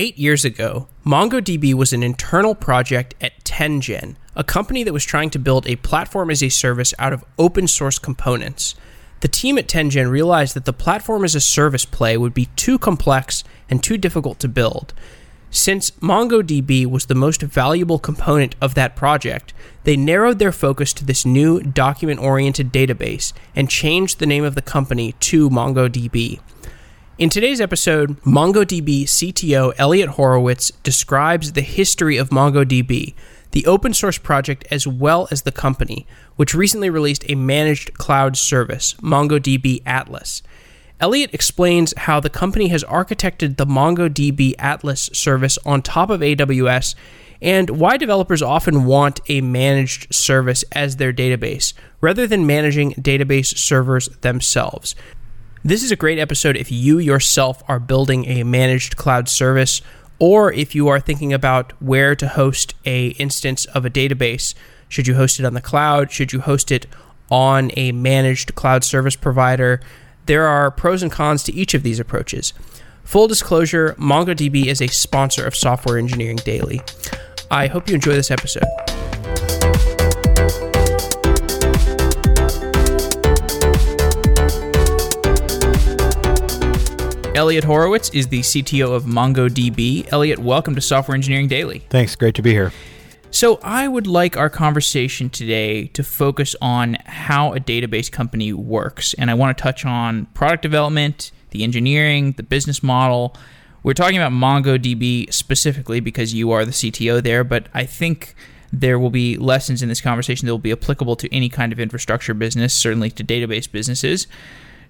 Eight years ago, MongoDB was an internal project at 10gen, a company that was trying to build a platform as a service out of open source components. The team at 10gen realized that the platform as a service play would be too complex and too difficult to build. Since MongoDB was the most valuable component of that project, they narrowed their focus to this new document oriented database and changed the name of the company to MongoDB. In today's episode, MongoDB CTO Eliot Horowitz describes the history of MongoDB, the open source project, as well as the company, which recently released a managed cloud service, MongoDB Atlas. Eliot explains how the company has architected the MongoDB Atlas service on top of AWS and why developers often want a managed service as their database rather than managing database servers themselves. This is a great episode if you yourself are building a managed cloud service or if you are thinking about where to host a instance of a database. Should you host it on the cloud? Should you host it on a managed cloud service provider? There are pros and cons to each of these approaches. Full disclosure, MongoDB is a sponsor of Software Engineering Daily. I hope you enjoy this episode. Eliot Horowitz is the CTO of MongoDB. Eliot, welcome to Software Engineering Daily. Thanks. Great to be here. So, I would like our conversation today to focus on how a database company works. And I want to touch on product development, the engineering, the business model. We're talking about MongoDB specifically because you are the CTO there, but I think there will be lessons in this conversation that will be applicable to any kind of infrastructure business, certainly to database businesses.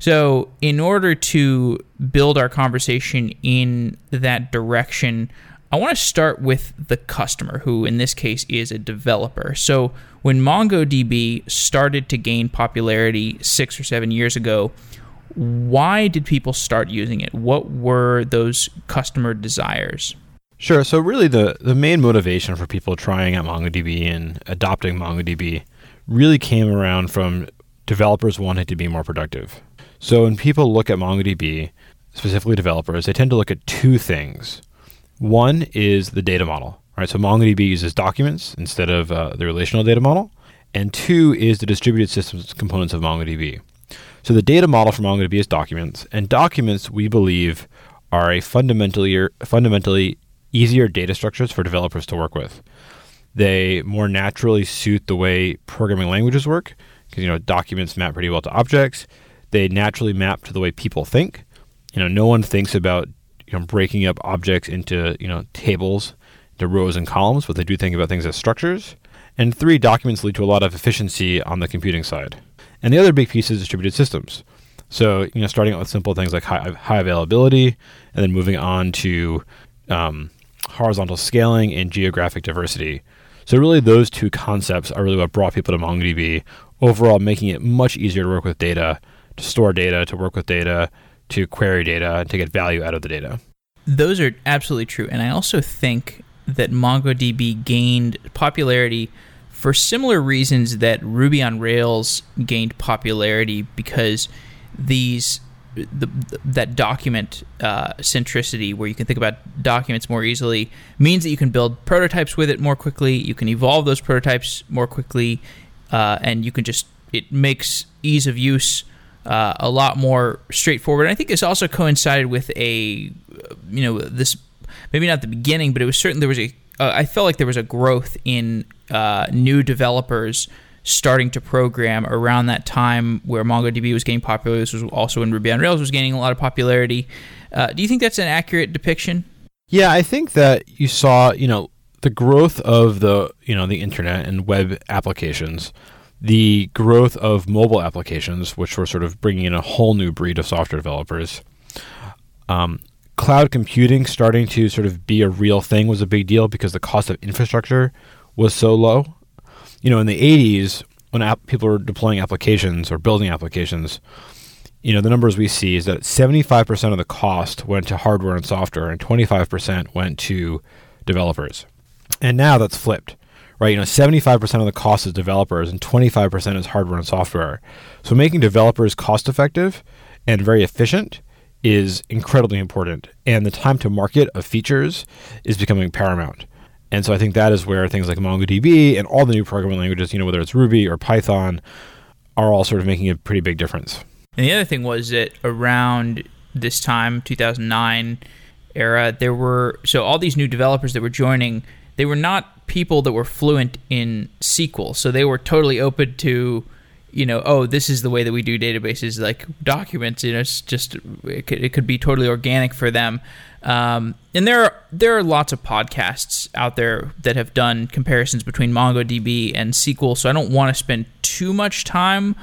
So, in order to build our conversation in that direction, I want to start with the customer, who in this case is a developer. So, when MongoDB started to gain popularity six or seven years ago, why did people start using it? What were those customer desires? Sure. So, really, the, the main motivation for people trying out MongoDB and adopting MongoDB really came around from developers wanting to be more productive. So when people look at MongoDB, specifically developers, they tend to look at two things. One is the data model, right? So MongoDB uses documents instead of uh, the relational data model, and two is the distributed systems components of MongoDB. So the data model for MongoDB is documents, and documents we believe are a fundamentally fundamentally easier data structures for developers to work with. They more naturally suit the way programming languages work because you know documents map pretty well to objects they naturally map to the way people think. You know, no one thinks about you know breaking up objects into you know tables, into rows and columns, but they do think about things as structures. And three, documents lead to a lot of efficiency on the computing side. And the other big piece is distributed systems. So you know, starting out with simple things like high, high availability, and then moving on to um, horizontal scaling and geographic diversity. So really, those two concepts are really what brought people to MongoDB. Overall, making it much easier to work with data to store data, to work with data, to query data, and to get value out of the data. Those are absolutely true. And I also think that MongoDB gained popularity for similar reasons that Ruby on Rails gained popularity because these the, that document uh, centricity, where you can think about documents more easily, means that you can build prototypes with it more quickly. You can evolve those prototypes more quickly, uh, and you can just it makes ease of use uh, a lot more straightforward. And I think this also coincided with a, you know, this maybe not the beginning, but it was certain there was a. Uh, I felt like there was a growth in uh, new developers starting to program around that time where MongoDB was getting popular. This was also when Ruby on Rails was gaining a lot of popularity. Uh, do you think that's an accurate depiction? Yeah, I think that you saw, you know, the growth of the, you know, the internet and web applications the growth of mobile applications, which were sort of bringing in a whole new breed of software developers. Um, cloud computing starting to sort of be a real thing was a big deal because the cost of infrastructure was so low. You know, in the 80s, when app- people were deploying applications or building applications, you know, the numbers we see is that 75% of the cost went to hardware and software and 25% went to developers. And now that's flipped right? You know, 75% of the cost is developers and 25% is hardware and software. So making developers cost effective and very efficient is incredibly important, and the time to market of features is becoming paramount. And so I think that is where things like MongoDB and all the new programming languages, you know, whether it's Ruby or Python, are all sort of making a pretty big difference. And the other thing was that around this time, 2009 era, there were so all these new developers that were joining, they were not people that were fluent in SQL. So they were totally open to you know, oh, this is the way that we do databases, like documents. You know, it's just it could, it could be totally organic for them. Um, and there are there are lots of podcasts out there that have done comparisons between MongoDB and SQL. So I don't want to spend too much time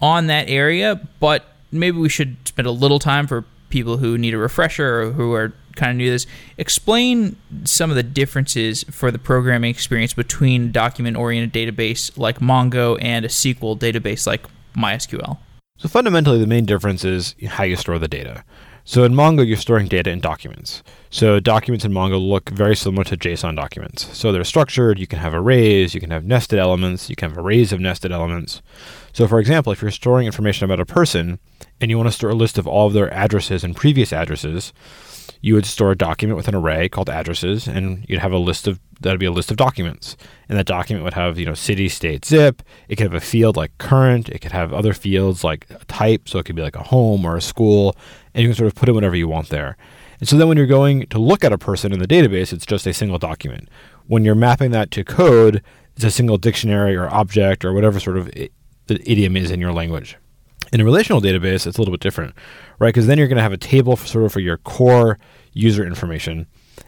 on that area, but maybe we should spend a little time for people who need a refresher or who are kind of new to this. Explain some of the differences for the programming experience between document oriented database like Mongo and a SQL database like MySQL. So fundamentally, the main difference is how you store the data. So in Mongo, you're storing data in documents. So documents in Mongo look very similar to JSON documents. So they're structured. You can have arrays, you can have nested elements, you can have arrays of nested elements. So for example, if you're storing information about a person and you want to store a list of all of their addresses and previous addresses, you would store a document with an array called addresses, and you'd have a list of that'd be a list of documents, and that document would have you know city, state, zip. It could have a field like current. It could have other fields like type, so it could be like a home or a school, and you can sort of put in whatever you want there. And so then when you're going to look at a person in the database, it's just a single document. When you're mapping that to code, it's a single dictionary or object or whatever sort of the idiom is in your language. In a relational database, it's a little bit different, right? Because then you're going to have a table for sort of for your core user information,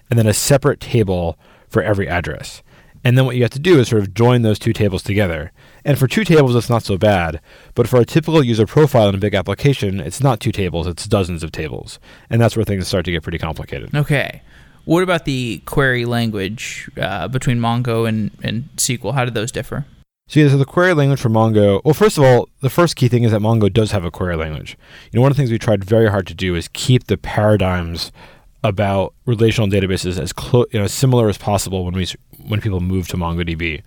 and then a separate table for every address. And then what you have to do is sort of join those two tables together. And for two tables, it's not so bad. But for a typical user profile in a big application, it's not two tables, it's dozens of tables. And that's where things start to get pretty complicated. Okay. What about the query language uh, between Mongo and, and SQL? How do those differ? So yeah, so the query language for Mongo. Well, first of all, the first key thing is that Mongo does have a query language. You know, one of the things we tried very hard to do is keep the paradigms about relational databases as close, you know, similar as possible when we when people move to MongoDB.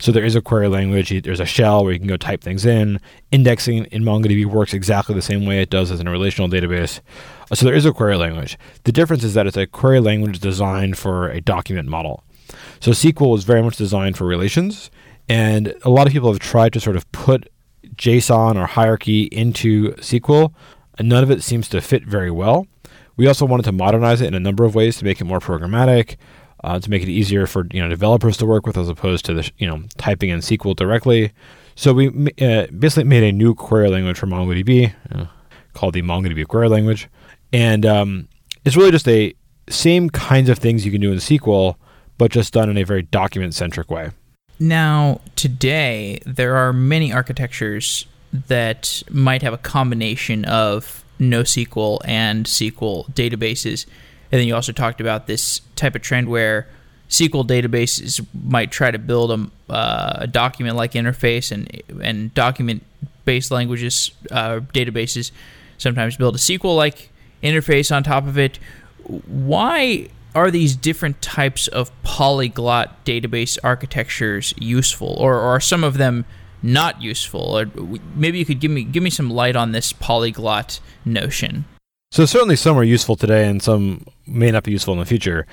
So there is a query language. There's a shell where you can go type things in. Indexing in MongoDB works exactly the same way it does as in a relational database. Uh, so there is a query language. The difference is that it's a query language designed for a document model. So SQL is very much designed for relations and a lot of people have tried to sort of put JSON or hierarchy into SQL, and none of it seems to fit very well. We also wanted to modernize it in a number of ways to make it more programmatic, uh, to make it easier for you know developers to work with as opposed to the you know typing in SQL directly. So we uh, basically made a new query language for MongoDB uh, called the MongoDB query language, and um, it's really just a same kinds of things you can do in SQL, but just done in a very document centric way. Now, today, there are many architectures that might have a combination of NoSQL and SQL databases. And then you also talked about this type of trend where SQL databases might try to build a, uh, a document-like interface, and and document-based languages uh, databases sometimes build a SQL-like interface on top of it. Why are these different types of polyglot database architectures useful, or, or are some of them not useful? Or maybe you could give me give me some light on this polyglot notion. So certainly some are useful today, and some may not be useful in the future.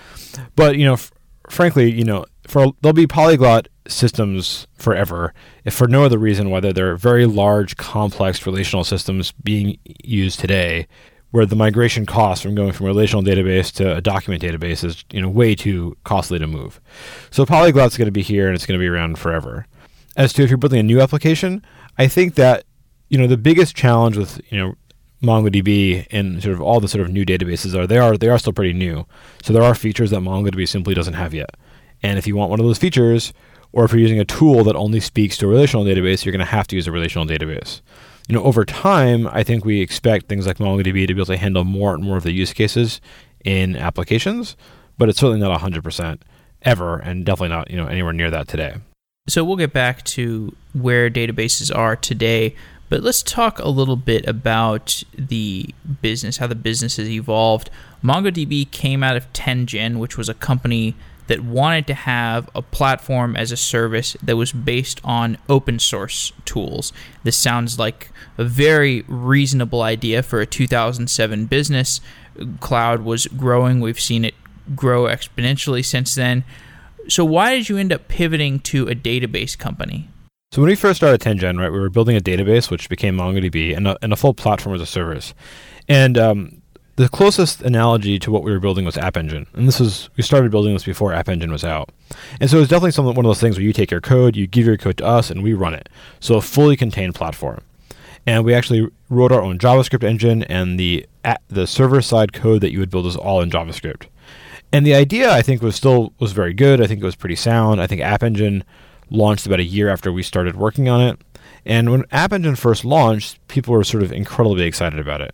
But you know, f- frankly, you know, for there'll be polyglot systems forever, if for no other reason, whether they're very large, complex relational systems being used today, where the migration cost from going from a relational database to a document database is you know way too costly to move. So Polyglot's going to be here and it's going to be around forever. As to if you're building a new application, I think that you know the biggest challenge with you know MongoDB and sort of all the sort of new databases are they are they are still pretty new. So there are features that MongoDB simply doesn't have yet. And if you want one of those features, or if you're using a tool that only speaks to a relational database, you're going to have to use a relational database you know, over time, I think we expect things like MongoDB to be able to handle more and more of the use cases in applications, but it's certainly not 100% ever, and definitely not you know anywhere near that today. So we'll get back to where databases are today, but let's talk a little bit about the business, how the business has evolved. MongoDB came out of 10gen, which was a company that wanted to have a platform as a service that was based on open source tools. This sounds like a very reasonable idea for a 2007 business. Cloud was growing, we've seen it grow exponentially since then. So, why did you end up pivoting to a database company? So when we first started 10gen, right, we were building a database which became MongoDB and a, and a full platform as a service. And um, the closest analogy to what we were building was App Engine, and this was we started building this before App Engine was out, and so it was definitely one of those things where you take your code, you give your code to us, and we run it. So a fully contained platform, and we actually wrote our own JavaScript engine, and the the server side code that you would build is all in JavaScript. And the idea I think was still was very good. I think it was pretty sound. I think App Engine launched about a year after we started working on it. And when App Engine first launched, people were sort of incredibly excited about it.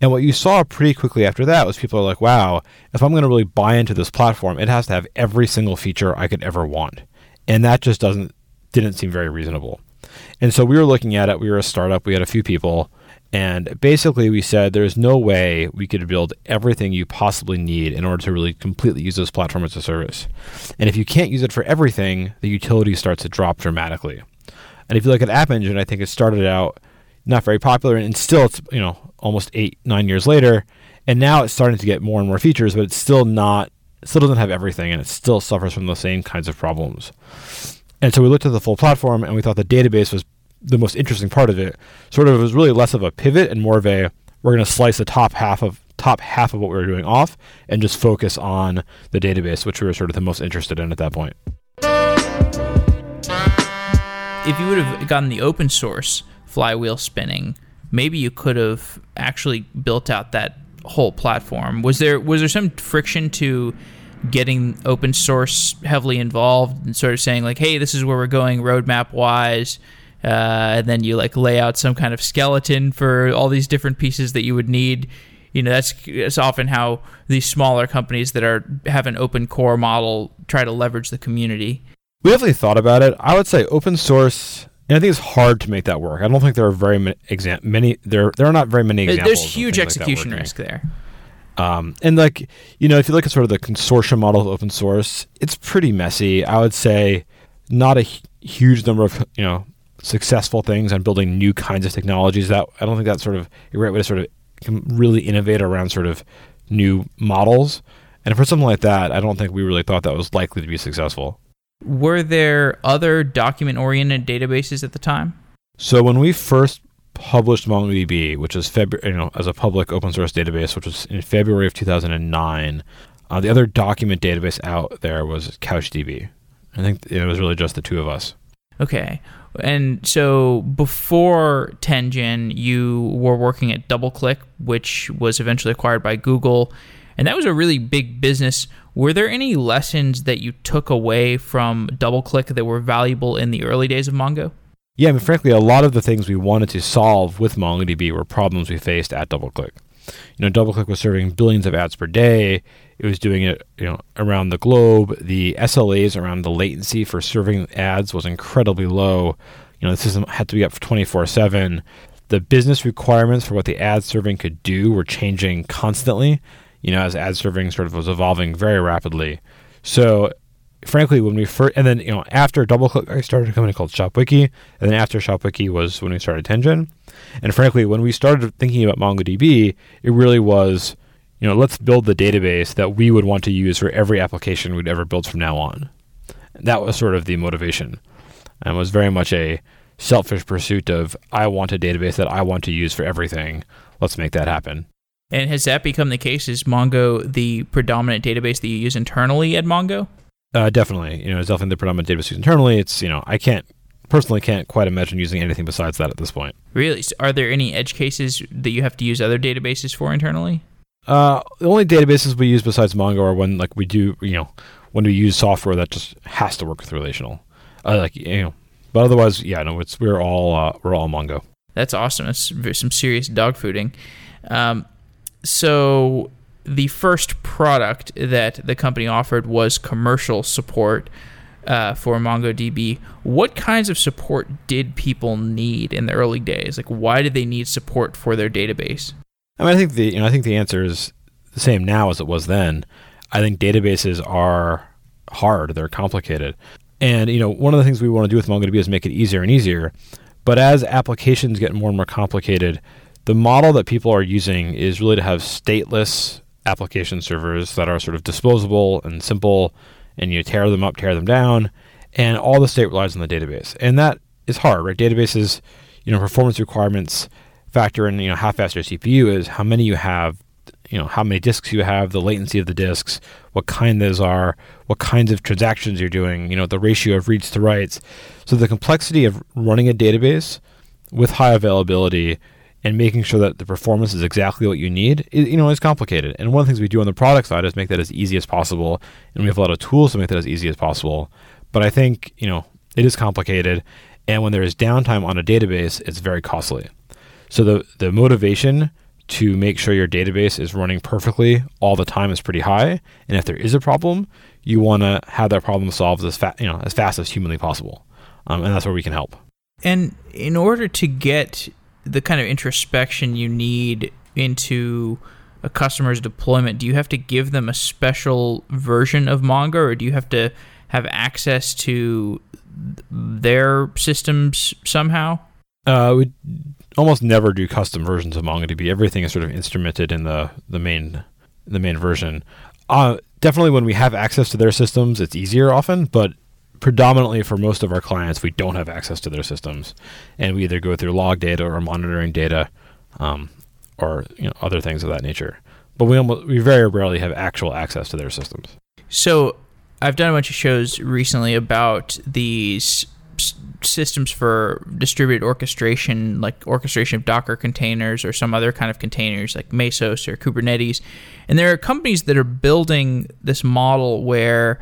And what you saw pretty quickly after that was people are like, wow, if I'm going to really buy into this platform, it has to have every single feature I could ever want. And that just doesn't didn't seem very reasonable. And so we were looking at it, we were a startup, we had a few people, and basically we said there's no way we could build everything you possibly need in order to really completely use this platform as a service. And if you can't use it for everything, the utility starts to drop dramatically. And if you look at App Engine, I think it started out not very popular, and still it's you know almost eight nine years later, and now it's starting to get more and more features, but it's still not still doesn't have everything, and it still suffers from the same kinds of problems. And so we looked at the full platform, and we thought the database was the most interesting part of it. Sort of it was really less of a pivot and more of a we're going to slice the top half of top half of what we were doing off and just focus on the database, which we were sort of the most interested in at that point. If you would have gotten the open source flywheel spinning, maybe you could have actually built out that whole platform. Was there was there some friction to getting open source heavily involved and sort of saying like, hey, this is where we're going roadmap wise? Uh, and then you like lay out some kind of skeleton for all these different pieces that you would need. You know, that's, that's often how these smaller companies that are have an open core model try to leverage the community. We definitely thought about it. I would say open source and I think it's hard to make that work. I don't think there are very many exam- many there there are not very many examples. There's huge execution like risk there. Um, and like you know, if you look at sort of the consortium model of open source, it's pretty messy. I would say not a h- huge number of you know successful things on building new kinds of technologies. That I don't think that's sort of a great way to sort of really innovate around sort of new models. And for something like that, I don't think we really thought that was likely to be successful. Were there other document oriented databases at the time? So when we first published MongoDB, which is February, you know, as a public open source database, which was in February of 2009, uh, the other document database out there was CouchDB. I think it was really just the two of us. Okay. And so before 10gen, you were working at DoubleClick, which was eventually acquired by Google. And that was a really big business. Were there any lessons that you took away from DoubleClick that were valuable in the early days of Mongo? Yeah, I mean, frankly, a lot of the things we wanted to solve with MongoDB were problems we faced at DoubleClick. You know, DoubleClick was serving billions of ads per day. It was doing it, you know, around the globe. The SLAs around the latency for serving ads was incredibly low. You know, the system had to be up for 24/7. The business requirements for what the ad serving could do were changing constantly you know, as ad serving sort of was evolving very rapidly. So, frankly, when we first, and then, you know, after DoubleClick, I started a company called ShopWiki, and then after ShopWiki was when we started 10gen. And frankly, when we started thinking about MongoDB, it really was, you know, let's build the database that we would want to use for every application we'd ever build from now on. That was sort of the motivation, and was very much a selfish pursuit of I want a database that I want to use for everything. Let's make that happen. And has that become the case? Is Mongo the predominant database that you use internally at Mongo? Uh, definitely. You know, it's definitely the predominant database used internally. It's, you know, I can't personally can't quite imagine using anything besides that at this point. Really? Are there any edge cases that you have to use other databases for internally? Uh, the only databases we use besides Mongo are when like we do, you know, when we use software that just has to work with relational. Uh, like you know, but otherwise, yeah, no, it's we're all uh, we're all Mongo. That's awesome. That's some serious dogfooding. Um, so the first product that the company offered was commercial support uh, for MongoDB. What kinds of support did people need in the early days? Like, why did they need support for their database? I mean, I think the you know I think the answer is the same now as it was then. I think databases are hard, they're complicated. And you know, one of the things we want to do with MongoDB is make it easier and easier. But as applications get more and more complicated, the model that people are using is really to have stateless application servers that are sort of disposable and simple, and you tear them up, tear them down, and all the state relies on the database. And that is hard, right? Databases, you know, performance requirements factor in, you know, how fast your CPU is, how many you have, you know, how many disks you have, the latency of the disks, what kind those are, what kinds of transactions you're doing, you know, the ratio of reads to writes. So the complexity of running a database with high availability and making sure that the performance is exactly what you need, you know, is complicated. And one of the things we do on the product side is make that as easy as possible, and we have a lot of tools to make that as easy as possible. But I think, you know, it is complicated, and when there is downtime on a database, it's very costly. So the the motivation to make sure your database is running perfectly all the time is pretty high, and if there is a problem, you want to have that problem solved as fast, you know, as fast as humanly possible, um, and that's where we can help. And in order to get the kind of introspection you need into a customer's deployment, do you have to give them a special version of Mongo, or do you have to have access to their systems somehow? Uh, we almost never do custom versions of MongoDB. Everything is sort of instrumented in the the main the main version. Uh, definitely, when we have access to their systems, it's easier often, but predominantly for most of our clients, we don't have access to their systems, and we either go through log data or monitoring data, um, or you know other things of that nature. But we almost, we very rarely have actual access to their systems. So, I've done a bunch of shows recently about these systems for distributed orchestration, like orchestration of Docker containers or some other kind of containers, like Mesos or Kubernetes. And there are companies that are building this model where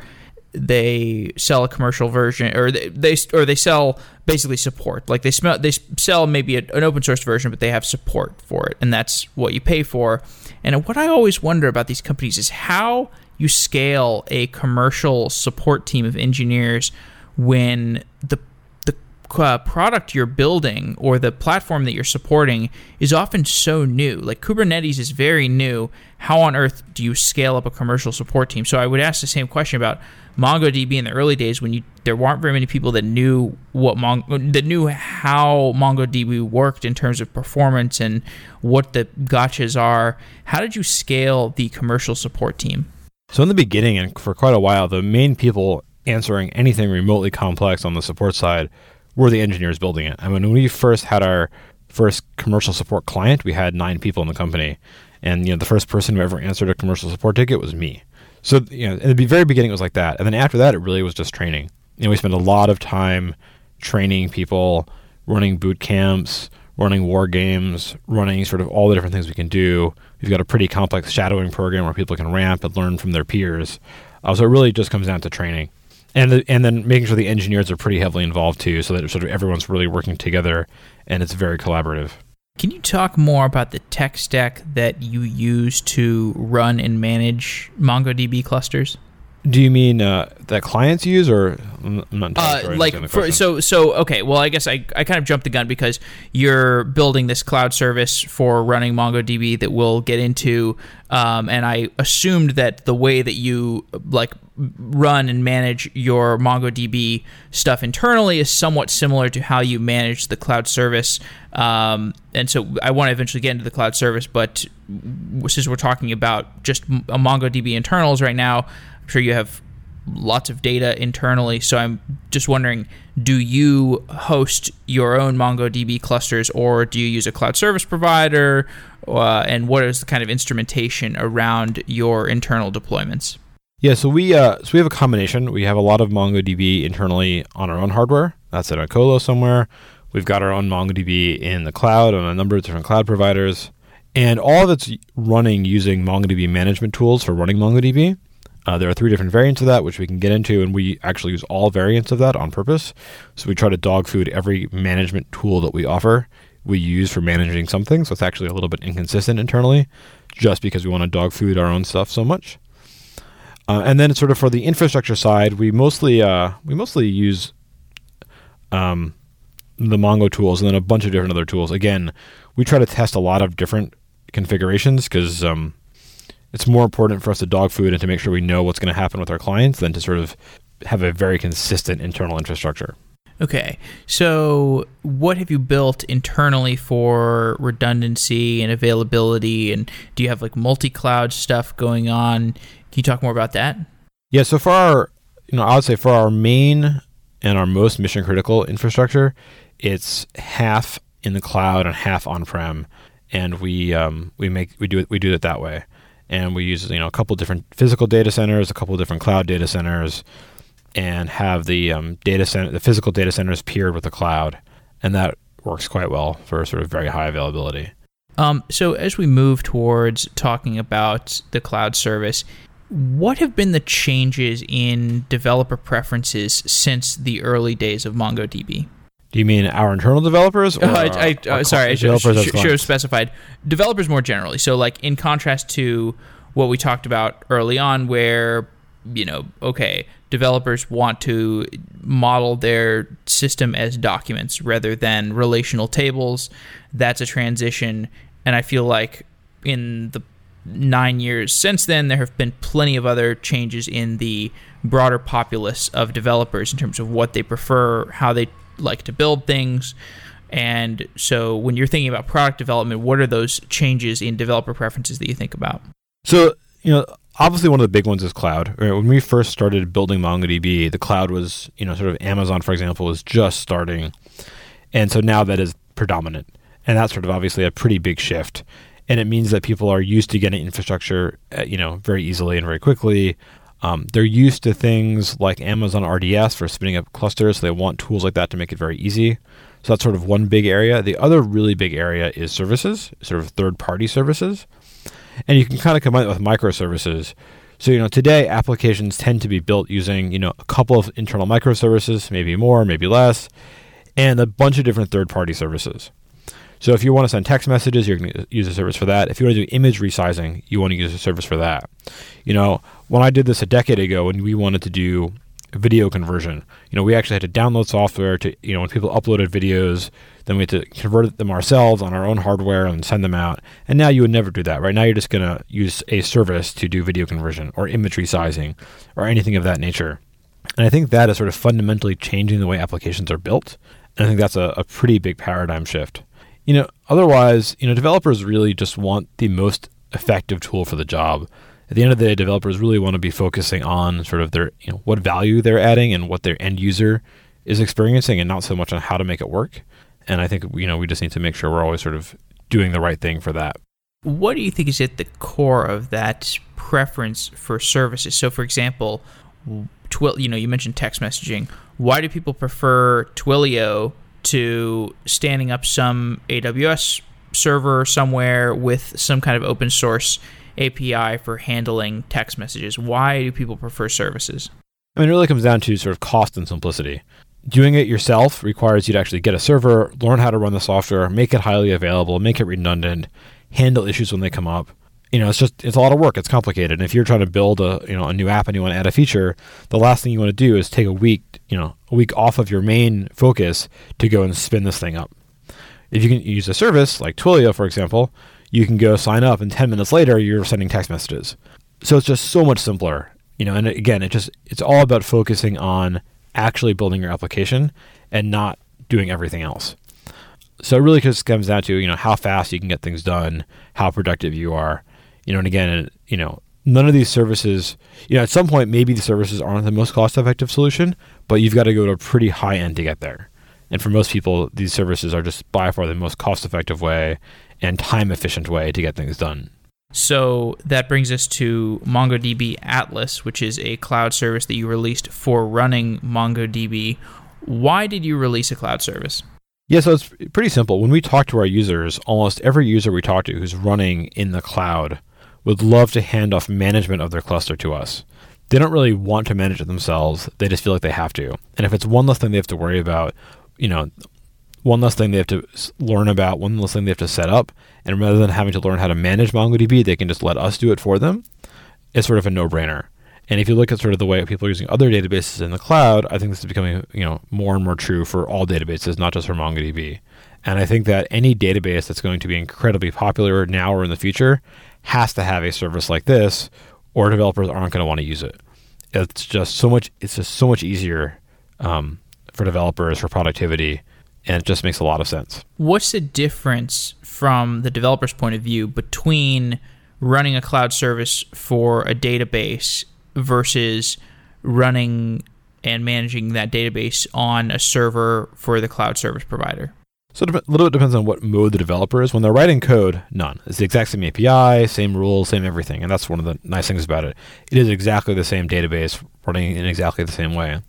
they sell a commercial version or they, they or they sell basically support. Like they smell they sell maybe a, an open source version but they have support for it and that's what you pay for. And what i always wonder about these companies is how you scale a commercial support team of engineers when the the uh, product you're building or the platform that you're supporting is often so new. Like Kubernetes is very new. How on earth do you scale up a commercial support team? So I would ask the same question about MongoDB in the early days when you there weren't very many people that knew what Mon- that knew how MongoDB worked in terms of performance and what the gotchas are. How did you scale the commercial support team? So in the beginning and for quite a while, the main people answering anything remotely complex on the support side were the engineers building it. I mean, when we first had our first commercial support client, we had nine people in the company, and you know the first person who ever answered a commercial support ticket was me. So you know, in the very beginning, it was like that, and then after that, it really was just training. You know, we spent a lot of time training people, running boot camps, running war games, running sort of all the different things we can do. We've got a pretty complex shadowing program where people can ramp and learn from their peers. Uh, so it really just comes down to training, and the, and then making sure the engineers are pretty heavily involved too, so that sort of everyone's really working together and it's very collaborative. Can you talk more about the tech stack that you use to run and manage MongoDB clusters? Do you mean uh, that clients use, or I'm not uh, like for, so so okay? Well, I guess I, I kind of jumped the gun because you're building this cloud service for running MongoDB that we'll get into, um, and I assumed that the way that you like run and manage your MongoDB stuff internally is somewhat similar to how you manage the cloud service. Um, and so I want to eventually get into the cloud service, but since we're talking about just a MongoDB internals right now, I'm sure you have lots of data internally. So I'm just wondering do you host your own MongoDB clusters or do you use a cloud service provider? Uh, and what is the kind of instrumentation around your internal deployments? Yeah, so we uh, so we have a combination. We have a lot of MongoDB internally on our own hardware. That's at a colo somewhere. We've got our own MongoDB in the cloud on a number of different cloud providers, and all of it's running using MongoDB management tools for running MongoDB. Uh, there are three different variants of that, which we can get into, and we actually use all variants of that on purpose. So we try to dog food every management tool that we offer. We use for managing something, so it's actually a little bit inconsistent internally, just because we want to dog food our own stuff so much. Uh, and then, sort of for the infrastructure side, we mostly uh, we mostly use um, the Mongo tools and then a bunch of different other tools. Again, we try to test a lot of different configurations because um, it's more important for us to dog food and to make sure we know what's going to happen with our clients than to sort of have a very consistent internal infrastructure. Okay. So, what have you built internally for redundancy and availability? And do you have like multi cloud stuff going on? Can you talk more about that? Yeah. So, for our, you know, I would say for our main and our most mission critical infrastructure, it's half in the cloud and half on prem. And we, um, we make, we do it, we do it that way. And we use, you know, a couple different physical data centers, a couple different cloud data centers and have the um, data center, the physical data centers paired with the cloud, and that works quite well for sort of very high availability. Um, so as we move towards talking about the cloud service, what have been the changes in developer preferences since the early days of MongoDB? Do you mean our internal developers? Or uh, I, I, our, uh, sorry, I should, should, should have specified developers more generally. So, like in contrast to what we talked about early on, where you know, okay, developers want to model their system as documents rather than relational tables. That's a transition. And I feel like in the nine years since then, there have been plenty of other changes in the broader populace of developers in terms of what they prefer, how they like to build things. And so when you're thinking about product development, what are those changes in developer preferences that you think about? So, you know, obviously one of the big ones is cloud. When we first started building MongoDB, the cloud was, you know, sort of Amazon, for example, was just starting. And so now that is predominant. And that's sort of obviously a pretty big shift. And it means that people are used to getting infrastructure, uh, you know, very easily and very quickly. Um, they're used to things like Amazon RDS for spinning up clusters. So they want tools like that to make it very easy. So that's sort of one big area. The other really big area is services, sort of third party services and you can kind of combine it with microservices. So you know today applications tend to be built using you know a couple of internal microservices, maybe more, maybe less, and a bunch of different third-party services. So if you want to send text messages, you're going to use a service for that. If you want to do image resizing, you want to use a service for that. You know, when I did this a decade ago, when we wanted to do video conversion, you know, we actually had to download software to, you know, when people uploaded videos, then we had to convert them ourselves on our own hardware and send them out. And now you would never do that, right? Now you're just going to use a service to do video conversion or image resizing or anything of that nature. And I think that is sort of fundamentally changing the way applications are built. And I think that's a, a pretty big paradigm shift. You know, otherwise, you know, developers really just want the most effective tool for the job. At the end of the day, developers really want to be focusing on sort of their, you know, what value they're adding and what their end user is experiencing and not so much on how to make it work. And I think you know we just need to make sure we're always sort of doing the right thing for that. What do you think is at the core of that preference for services? So, for example, Twil, you know, you mentioned text messaging. Why do people prefer Twilio to standing up some AWS server somewhere with some kind of open source API for handling text messages? Why do people prefer services? I mean, it really comes down to sort of cost and simplicity doing it yourself requires you to actually get a server, learn how to run the software, make it highly available, make it redundant, handle issues when they come up. You know, it's just it's a lot of work. It's complicated. And if you're trying to build a you know a new app and you want to add a feature, the last thing you want to do is take a week you know a week off of your main focus to go and spin this thing up. If you can use a service like Twilio, for example, you can go sign up, and 10 minutes later you're sending text messages. So it's just so much simpler. You know, and again, it just it's all about focusing on actually building your application and not doing everything else. So it really just comes down to, you know, how fast you can get things done, how productive you are. You know, and again, uh, you know, none of these services, you know, at some point maybe the services aren't the most cost effective solution, but you've got to go to a pretty high end to get there. And for most people, these services are just by far the most cost effective way and time efficient way to get things done. So that brings us to MongoDB Atlas, which is a cloud service that you released for running MongoDB. Why did you release a cloud service? Yeah, so it's pretty simple. When we talk to our users, almost every user we talk to who's running in the cloud would love to hand off management of their cluster to us. They don't really want to manage it themselves, they just feel like they have to. And if it's one less thing they have to worry about, you know, one less thing they have to learn about, one less thing they have to set up. And rather than having to learn how to manage MongoDB, they can just let us do it for them. It's sort of a no-brainer. And if you look at sort of the way people are using other databases in the cloud, I think this is becoming you know more and more true for all databases, not just for MongoDB. And I think that any database that's going to be incredibly popular now or in the future has to have a service like this, or developers aren't going to want to use it. It's just so much. It's just so much easier um, for developers for productivity, and it just makes a lot of sense. What's the difference from the developer's point of view between running a cloud service for a database versus running and managing that database on a server for the cloud service provider? So a little bit depends on what mode the developer is. When they're writing code, none. It's the exact same API, same rules, same everything, and that's one of the nice things about it. It is exactly the same database running in exactly the same way.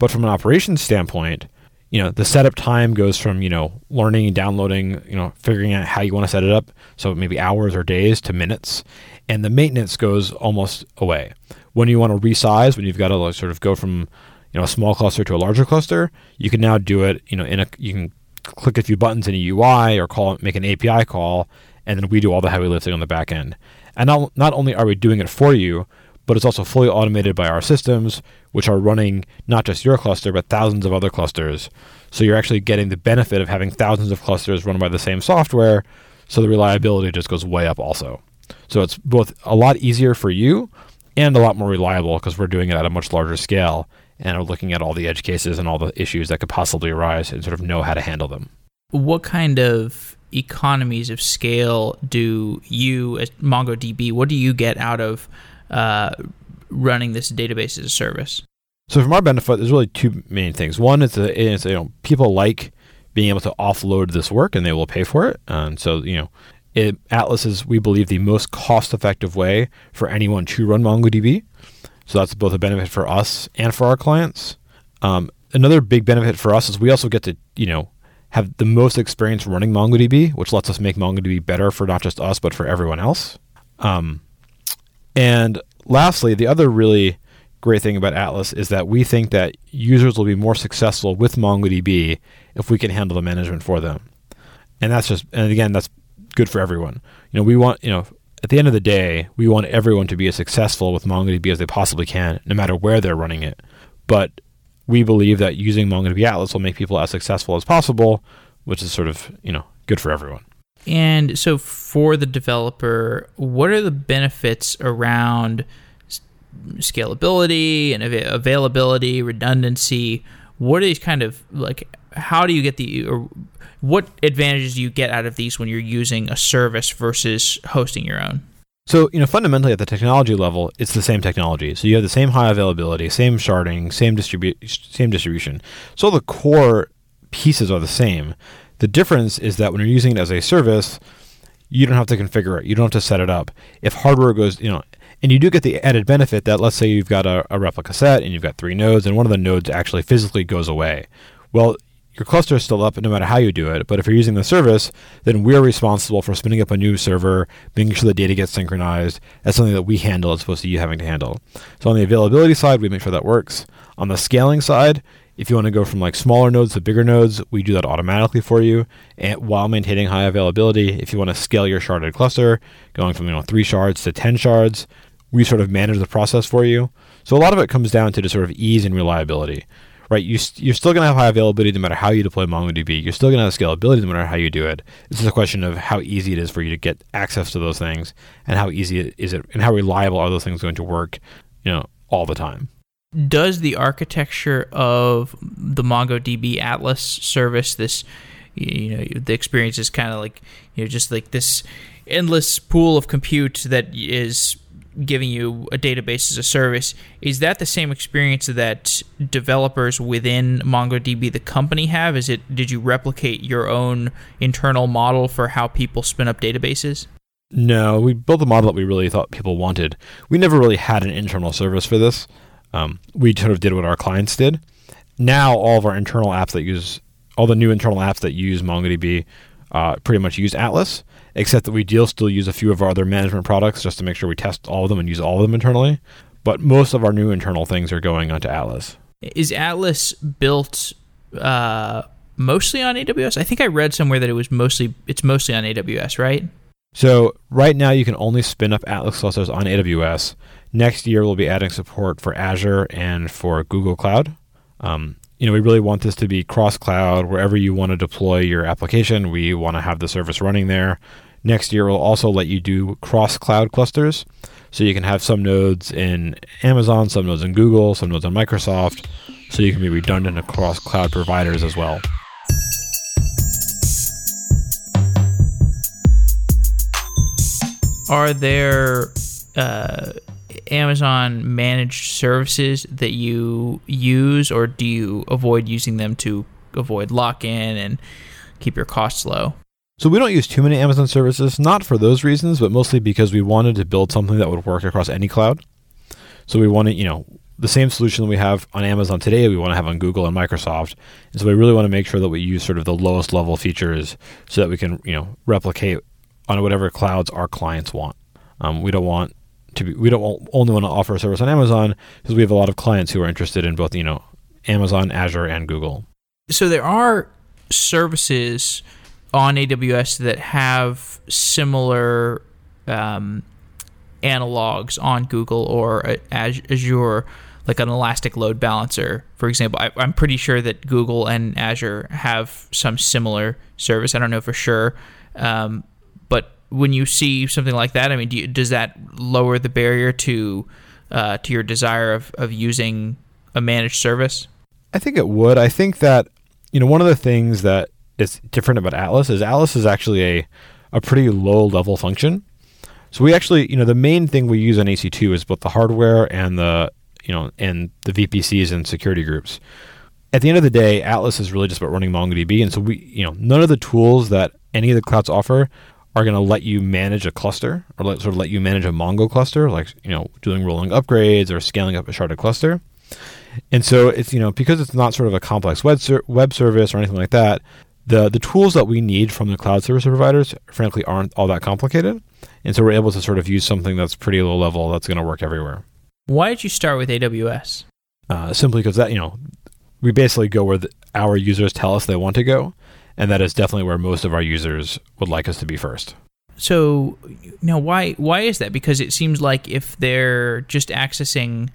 But from an operations standpoint, you know, the setup time goes from, you know, learning downloading, you know, figuring out how you want to set it up, so maybe hours or days to minutes, and the maintenance goes almost away. When you want to resize, when you've got to like, sort of go from, you know, a small cluster to a larger cluster, you can now do it, you know, in a you can click a few buttons in a UI or call make an API call, and then we do all the heavy lifting on the back end. And not, not only are we doing it for you, but it's also fully automated by our systems, which are running not just your cluster, but thousands of other clusters. So you're actually getting the benefit of having thousands of clusters run by the same software. So the reliability just goes way up also. So it's both a lot easier for you and a lot more reliable because we're doing it at a much larger scale and are looking at all the edge cases and all the issues that could possibly arise and sort of know how to handle them. What kind of economies of scale do you, as MongoDB, what do you get out of uh, running this database as a service? So, from our benefit, there's really two main things. One is, a, is you know people like being able to offload this work and they will pay for it. And so, you know, it, Atlas is, we believe, the most cost effective way for anyone to run MongoDB. So that's both a benefit for us and for our clients. Um, another big benefit for us is we also get to, you know, have the most experience running MongoDB, which lets us make MongoDB better for not just us, but for everyone else. Um, and lastly, the other really great thing about Atlas is that we think that users will be more successful with MongoDB if we can handle the management for them. And that's just, and again, that's good for everyone. You know, we want, you know, at the end of the day, we want everyone to be as successful with MongoDB as they possibly can, no matter where they're running it. But we believe that using MongoDB Atlas will make people as successful as possible, which is sort of, you know, good for everyone. And so for the developer, what are the benefits around scalability and availability, redundancy? What is kind of like how do you get the or what advantages do you get out of these when you're using a service versus hosting your own? So, you know, fundamentally at the technology level, it's the same technology. So you have the same high availability, same sharding, same distribu- same distribution. So the core pieces are the same. The difference is that when you're using it as a service, you don't have to configure it. You don't have to set it up. If hardware goes, you know, and you do get the added benefit that let's say you've got a, a replica set and you've got three nodes and one of the nodes actually physically goes away. Well, your cluster is still up no matter how you do it. But if you're using the service, then we're responsible for spinning up a new server, making sure the data gets synchronized. That's something that we handle as opposed to you having to handle. So on the availability side, we make sure that works. On the scaling side, if you want to go from like smaller nodes to bigger nodes, we do that automatically for you, and while maintaining high availability. If you want to scale your sharded cluster, going from you know three shards to ten shards, we sort of manage the process for you. So a lot of it comes down to just sort of ease and reliability right? You, you're still going to have high availability no matter how you deploy MongoDB. You're still going to have scalability no matter how you do it. It's just a question of how easy it is for you to get access to those things and how easy is it and how reliable are those things going to work, you know, all the time. Does the architecture of the MongoDB Atlas service, this, you know, the experience is kind of like, you know, just like this endless pool of compute that is giving you a database as a service. Is that the same experience that developers within MongoDB, the company, have? Is it did you replicate your own internal model for how people spin up databases? No, we built a model that we really thought people wanted. We never really had an internal service for this. Um, we sort of did what our clients did. Now all of our internal apps that use all the new internal apps that use MongoDB uh, pretty much use Atlas except that we deal still use a few of our other management products just to make sure we test all of them and use all of them internally. But most of our new internal things are going onto Atlas. Is Atlas built uh, mostly on AWS? I think I read somewhere that it was mostly it's mostly on AWS, right? So right now you can only spin up Atlas clusters on AWS. Next year we'll be adding support for Azure and for Google Cloud. Um, you know, we really want this to be cross cloud wherever you want to deploy your application. We want to have the service running there. Next year, we'll also let you do cross cloud clusters. So you can have some nodes in Amazon, some nodes in Google, some nodes on Microsoft. So you can be redundant across cloud providers as well. Are there uh, Amazon managed services that you use, or do you avoid using them to avoid lock in and keep your costs low? So we don't use too many Amazon services, not for those reasons, but mostly because we wanted to build something that would work across any cloud. So we wanted, you know, the same solution that we have on Amazon today, we want to have on Google and Microsoft. And so we really want to make sure that we use sort of the lowest level features so that we can, you know, replicate on whatever clouds our clients want. Um, we don't want to be, we don't only want to offer a service on Amazon because we have a lot of clients who are interested in both, you know, Amazon, Azure, and Google. So there are services on AWS that have similar um, analogs on Google or Azure, like an Elastic Load Balancer, for example. I, am pretty sure that Google and Azure have some similar service. I don't know for sure. Um, but when you see something like that, I mean, do you, does that lower the barrier to uh, to your desire of, of using a managed service? I think it would. I think that you know one of the things that is different about Atlas is Atlas is actually a a pretty low level function. So we actually, you know, the main thing we use on EC2 is both the hardware and the you know and the VPCs and security groups. At the end of the day, Atlas is really just about running MongoDB, and so we, you know, none of the tools that any of the clouds offer are going to let you manage a cluster or let, sort of let you manage a Mongo cluster, like you know doing rolling upgrades or scaling up a sharded cluster. And so it's you know because it's not sort of a complex web ser- web service or anything like that. The the tools that we need from the cloud service providers, frankly, aren't all that complicated. And so we're able to sort of use something that's pretty low level that's going to work everywhere. Why did you start with AWS? Uh, simply because that you know we basically go where the, our users tell us they want to go and that is definitely where most of our users would like us to be first. So now, why why is that? Because it seems like if they're just accessing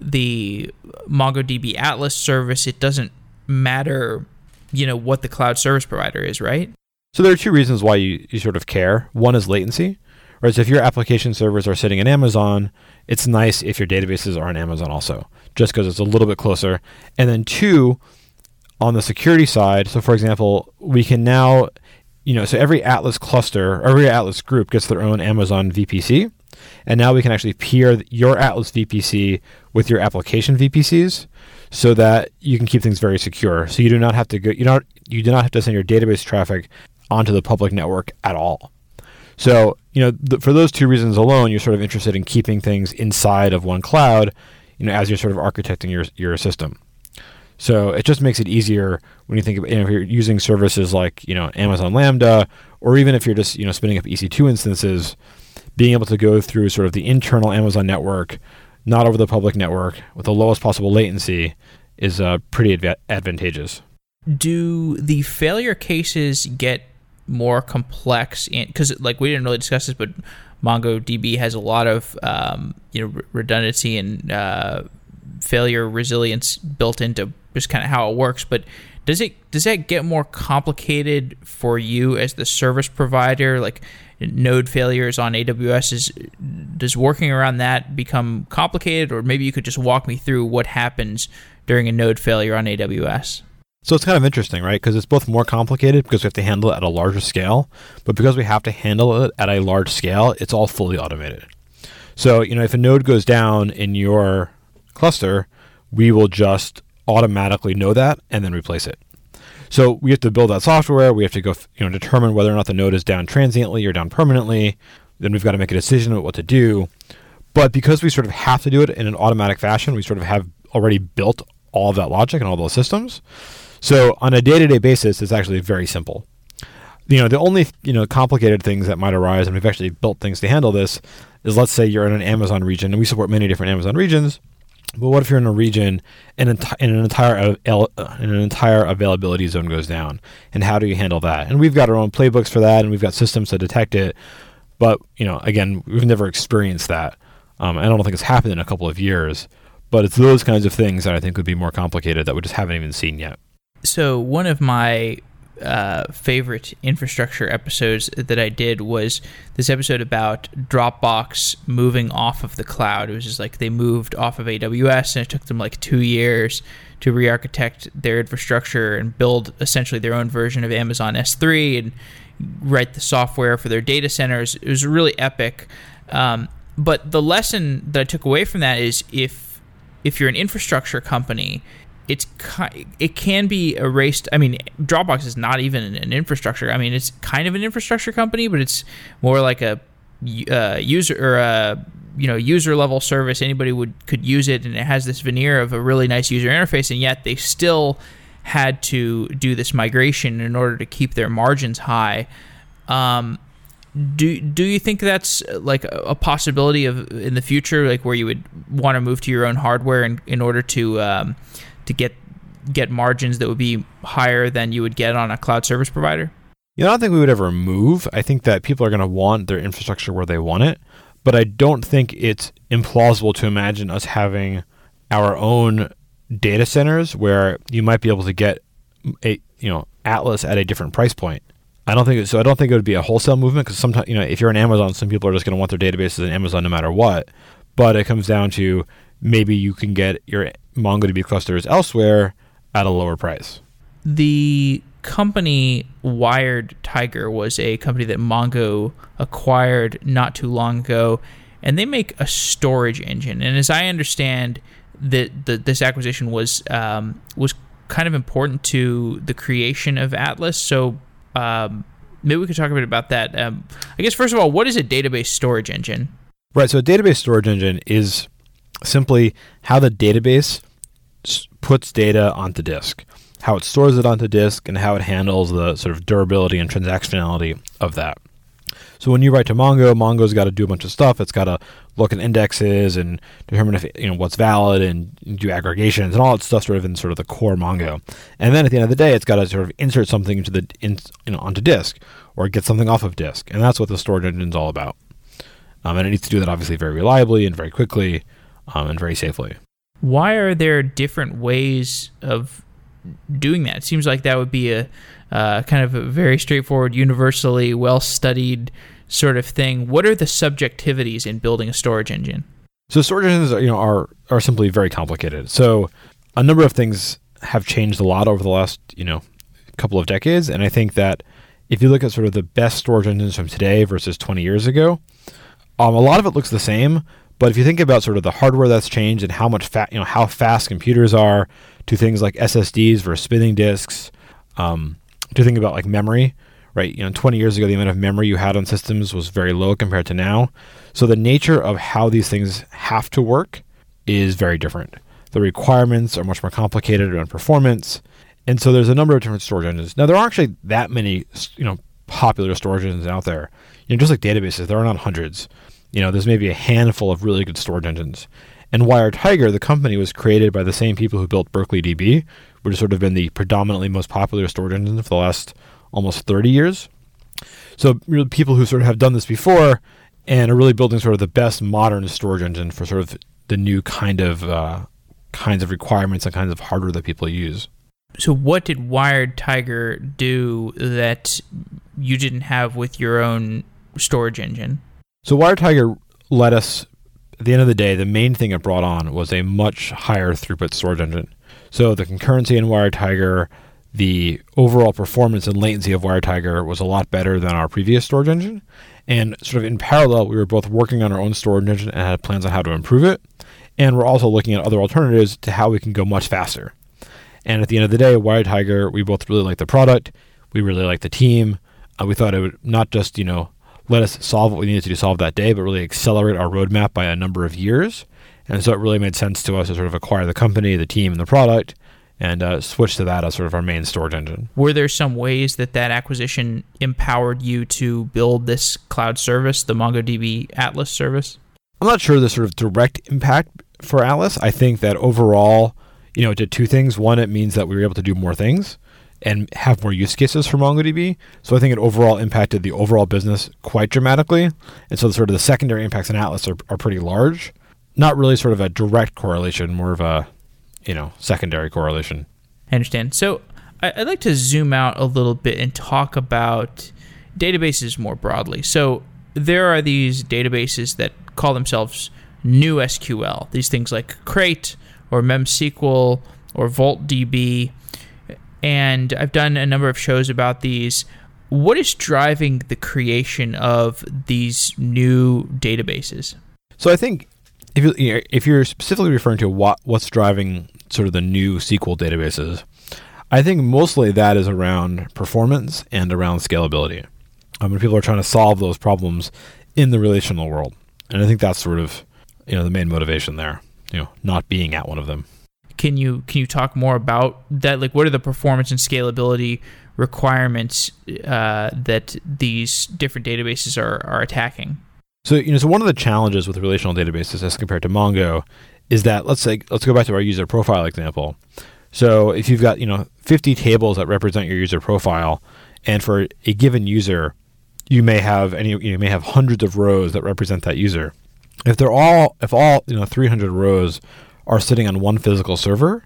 the MongoDB Atlas service, it doesn't matter, you know, what the cloud service provider is, right? So there are two reasons why you, you sort of care. One is latency. So if your application servers are sitting in Amazon, it's nice if your databases are in Amazon also, just because it's a little bit closer. And then two, on the security side, so for example, we can now, you know, so every Atlas cluster, every Atlas group gets their own Amazon VPC. And now we can actually peer your Atlas VPC with your application VPCs so that you can keep things very secure. So you do not have to go, you don't, you do not have to send your database traffic onto the public network at all. So, you know, th- for those two reasons alone, you're sort of interested in keeping things inside of one cloud, you know, as you're sort of architecting your, your system. So it just makes it easier when you think of you know, if you're using services like you know Amazon Lambda, or even if you're just you know spinning up EC2 instances, being able to go through sort of the internal Amazon network, not over the public network, with the lowest possible latency, is uh, pretty adva- advantageous. Do the failure cases get more complex? Because like we didn't really discuss this, but MongoDB has a lot of um, you know redundancy and uh, failure resilience built into just kind of how it works. But does it does that get more complicated for you as the service provider? Like node failures on AWS is does working around that become complicated, or maybe you could just walk me through what happens during a node failure on AWS. So it's kind of interesting, right? Because it's both more complicated because we have to handle it at a larger scale, but because we have to handle it at a large scale, it's all fully automated. So, you know, if a node goes down in your cluster, we will just automatically know that and then replace it. So we have to build that software. We have to go, you know, determine whether or not the node is down transiently or down permanently. Then we've got to make a decision about what to do. But because we sort of have to do it in an automatic fashion, we sort of have already built all of that logic and all those systems. So on a day-to-day basis, it's actually very simple. You know, the only you know complicated things that might arise, and we've actually built things to handle this, is let's say you're in an Amazon region, and we support many different Amazon regions. But what if you're in a region and, an entire an entire availability zone goes down, and how do you handle that? And we've got our own playbooks for that, and we've got systems to detect it. But you know, again, we've never experienced that. Um, I don't think it's happened in a couple of years, but it's those kinds of things that I think would be more complicated that we just haven't even seen yet. So one of my uh, favorite infrastructure episodes that I did was this episode about Dropbox moving off of the cloud. It was just like they moved off of AWS and it took them like two years to re architect their infrastructure and build essentially their own version of Amazon S3 and write the software for their data centers. It was really epic. Um, but the lesson that I took away from that is if if you're an infrastructure company, it's it can be erased. I mean, Dropbox is not even an infrastructure. I mean, it's kind of an infrastructure company, but it's more like a uh, user or a you know user level service. Anybody would could use it, and it has this veneer of a really nice user interface, and yet they still had to do this migration in order to keep their margins high. Um, do do you think that's uh, like a possibility of in the future, like where you would want to move to your own hardware in, in order to um, to get get margins that would be higher than you would get on a cloud service provider? You know, I don't think we would ever move. I think that people are going to want their infrastructure where they want it, but I don't think it's implausible to imagine us having our own data centers where you might be able to get a you know Atlas at a different price point. I don't think so. I don't think it would be a wholesale movement because sometimes you know if you're an Amazon, some people are just going to want their databases in Amazon no matter what. But it comes down to maybe you can get your MongoDB clusters elsewhere at a lower price. The company WiredTiger was a company that Mongo acquired not too long ago, and they make a storage engine. And as I understand, that the, this acquisition was um, was kind of important to the creation of Atlas. So um, maybe we could talk a bit about that. Um, I guess first of all, what is a database storage engine? Right. So a database storage engine is simply how the database puts data onto disk, how it stores it onto disk, and how it handles the sort of durability and transactionality of that. So when you write to Mongo, Mongo's got to do a bunch of stuff. It's got to look at indexes and determine if you know what's valid and do aggregations and all that stuff sort of in sort of the core Mongo. And then at the end of the day, it's got to sort of insert something into the in, you know onto disk or get something off of disk, and that's what the storage engine is all about. Um, and it needs to do that obviously very reliably and very quickly um, and very safely. Why are there different ways of doing that? It seems like that would be a uh, kind of a very straightforward, universally well studied sort of thing. What are the subjectivities in building a storage engine? So storage engines, are, you know, are are simply very complicated. So a number of things have changed a lot over the last you know couple of decades, and I think that if you look at sort of the best storage engines from today versus 20 years ago, um, a lot of it looks the same. But if you think about sort of the hardware that's changed and how much fa- you know how fast computers are, to things like SSDs versus spinning disks, um, to think about like memory, right? You know, 20 years ago, the amount of memory you had on systems was very low compared to now. So the nature of how these things have to work is very different. The requirements are much more complicated around performance. And so there's a number of different storage engines. Now, there aren't actually that many, you know, popular storage engines out there. You know, just like databases, there are not hundreds. You know, there's maybe a handful of really good storage engines. And WiredTiger, the company, was created by the same people who built Berkeley DB, which has sort of been the predominantly most popular storage engine for the last almost 30 years. So really people who sort of have done this before and are really building sort of the best modern storage engine for sort of the new kind of uh, kinds of requirements and kinds of hardware that people use. So what did WiredTiger do that you didn't have with your own storage engine? So WiredTiger let us at the end of the day, the main thing it brought on was a much higher throughput storage engine. So the concurrency in WiredTiger, the overall performance and latency of WiredTiger was a lot better than our previous storage engine. And sort of in parallel, we were both working on our own storage engine and had plans on how to improve it. And we're also looking at other alternatives to how we can go much faster. And at the end of the day, WiredTiger, we both really like the product. We really like the team. Uh, we thought it would not just, you know, let us solve what we needed to solve that day, but really accelerate our roadmap by a number of years. And so it really made sense to us to sort of acquire the company, the team, and the product, and uh, switch to that as sort of our main storage engine. Were there some ways that that acquisition empowered you to build this cloud service, the MongoDB Atlas service? I'm not sure the sort of direct impact for Atlas. I think that overall, you know, it did two things. One, it means that we were able to do more things and have more use cases for MongoDB. So I think it overall impacted the overall business quite dramatically. And so the sort of the secondary impacts in Atlas are, are pretty large. Not really sort of a direct correlation, more of a, you know, secondary correlation. I understand. So I'd like to zoom out a little bit and talk about databases more broadly. So there are these databases that call themselves new SQL. These things like Crate or MemSQL or VoltDB. And I've done a number of shows about these. What is driving the creation of these new databases? So I think if you if you're specifically referring to what what's driving sort of the new SQL databases, I think mostly that is around performance and around scalability. Um, I mean, people are trying to solve those problems in the relational world, and I think that's sort of you know the main motivation there. You know, not being at one of them. Can you can you talk more about that? Like, what are the performance and scalability requirements uh, that these different databases are are attacking? So you know, so one of the challenges with relational databases as compared to Mongo is that let's say let's go back to our user profile example. So if you've got you know 50 tables that represent your user profile, and for a given user, you may have any you may have hundreds of rows that represent that user. If they're all if all you know 300 rows are sitting on one physical server,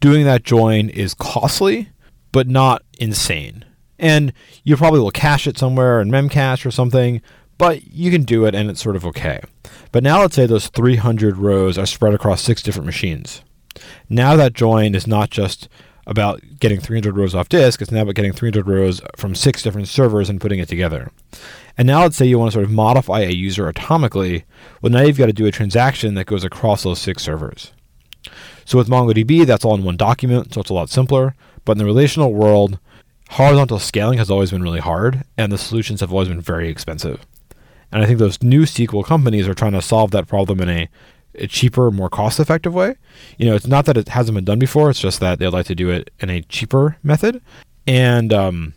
doing that join is costly, but not insane. And you probably will cache it somewhere in Memcache or something, but you can do it and it's sort of okay. But now let's say those 300 rows are spread across six different machines. Now that join is not just about getting 300 rows off disk, it's now about getting 300 rows from six different servers and putting it together. And now let's say you want to sort of modify a user atomically. Well, now you've got to do a transaction that goes across those six servers. So with MongoDB, that's all in one document, so it's a lot simpler. But in the relational world, horizontal scaling has always been really hard, and the solutions have always been very expensive. And I think those new SQL companies are trying to solve that problem in a, a cheaper, more cost effective way. You know, it's not that it hasn't been done before, it's just that they'd like to do it in a cheaper method. And, um,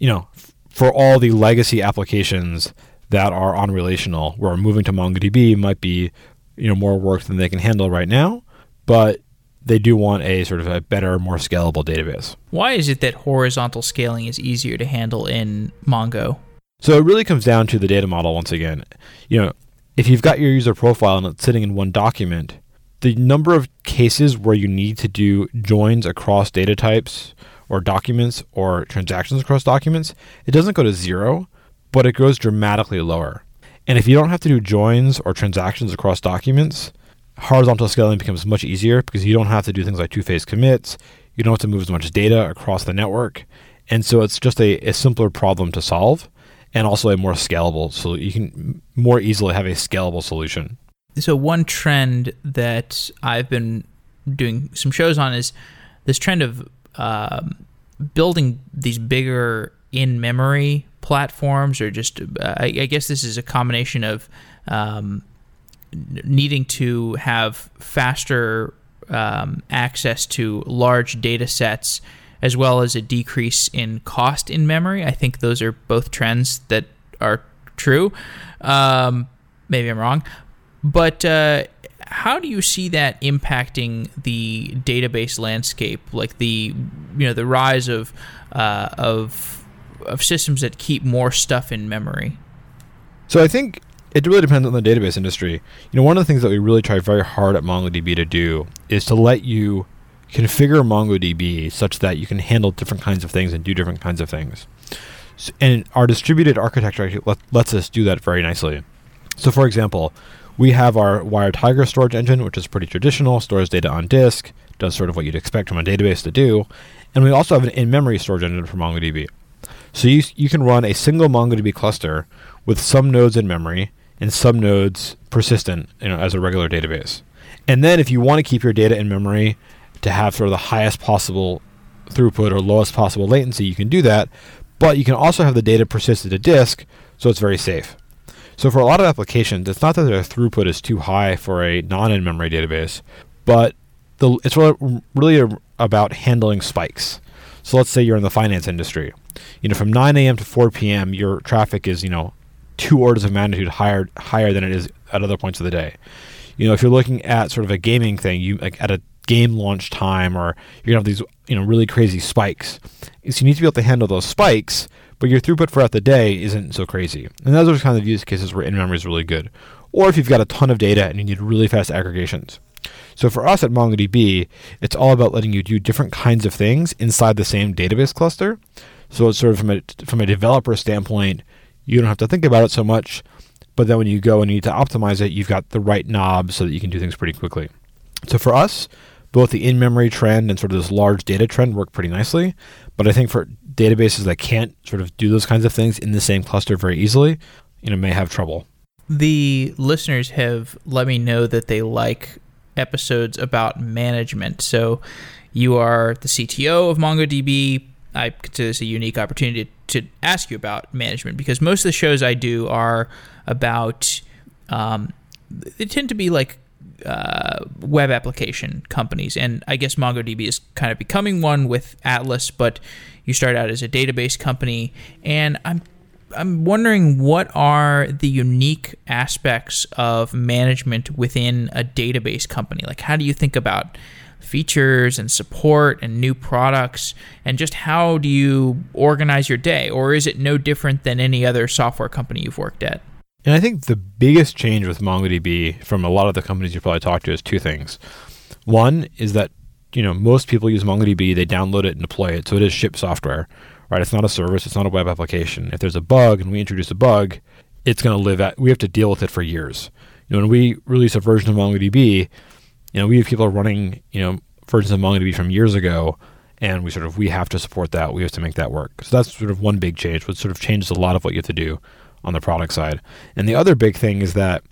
you know, f- for all the legacy applications that are on relational, where moving to MongoDB might be, you know, more work than they can handle right now, but they do want a sort of a better, more scalable database. Why is it that horizontal scaling is easier to handle in Mongo? So it really comes down to the data model once again. You know, if you've got your user profile and it's sitting in one document, the number of cases where you need to do joins across data types or documents or transactions across documents, it doesn't go to zero, but it goes dramatically lower. And if you don't have to do joins or transactions across documents, horizontal scaling becomes much easier because you don't have to do things like two phase commits, you don't have to move as much data across the network. And so it's just a, a simpler problem to solve and also a more scalable so you can more easily have a scalable solution. So one trend that I've been doing some shows on is this trend of um, building these bigger in-memory platforms, or just uh, I, I, guess this is a combination of um, needing to have faster um, access to large data sets as well as a decrease in cost in memory. I think those are both trends that are true. Um, maybe I'm wrong, but uh, how do you see that impacting the database landscape? Like the you know the rise of uh, of of systems that keep more stuff in memory. So I think it really depends on the database industry. You know, one of the things that we really try very hard at MongoDB to do is to let you configure MongoDB such that you can handle different kinds of things and do different kinds of things. So, and our distributed architecture let, lets us do that very nicely. So, for example, we have our WiredTiger storage engine, which is pretty traditional, stores data on disk, does sort of what you'd expect from a database to do. And we also have an in memory storage engine for MongoDB. So, you, you can run a single MongoDB cluster with some nodes in memory and some nodes persistent you know, as a regular database. And then, if you want to keep your data in memory to have sort of the highest possible throughput or lowest possible latency, you can do that. But you can also have the data persist to disk, so it's very safe. So for a lot of applications, it's not that their throughput is too high for a non-in-memory database, but the, it's really, really about handling spikes. So let's say you're in the finance industry. You know, from 9 a.m. to 4 p.m., your traffic is you know two orders of magnitude higher higher than it is at other points of the day. You know, if you're looking at sort of a gaming thing, you like at a game launch time or you're gonna have these you know really crazy spikes. So you need to be able to handle those spikes, but your throughput throughout the day isn't so crazy. And those are kind of use cases where in memory is really good. Or if you've got a ton of data and you need really fast aggregations. So for us at MongoDB, it's all about letting you do different kinds of things inside the same database cluster. So it's sort of from a from a developer standpoint, you don't have to think about it so much. But then when you go and you need to optimize it, you've got the right knobs so that you can do things pretty quickly. So for us, both the in-memory trend and sort of this large data trend work pretty nicely. But I think for databases that can't sort of do those kinds of things in the same cluster very easily, you know, may have trouble. The listeners have let me know that they like episodes about management. So you are the CTO of MongoDB. I consider this a unique opportunity to ask you about management because most of the shows I do are about, um, they tend to be like uh, web application companies. And I guess MongoDB is kind of becoming one with Atlas, but you start out as a database company. And I'm I'm wondering what are the unique aspects of management within a database company? Like, how do you think about features and support and new products? And just how do you organize your day? Or is it no different than any other software company you've worked at? And I think the biggest change with MongoDB from a lot of the companies you probably talked to is two things. One is that you know most people use MongoDB, they download it and deploy it, so it is ship software right? It's not a service, it's not a web application. If there's a bug and we introduce a bug, it's going to live at, we have to deal with it for years. You know, when we release a version of MongoDB, you know, we have people running, you know, versions of MongoDB from years ago, and we sort of, we have to support that. We have to make that work. So that's sort of one big change, which sort of changes a lot of what you have to do on the product side. And the other big thing is that,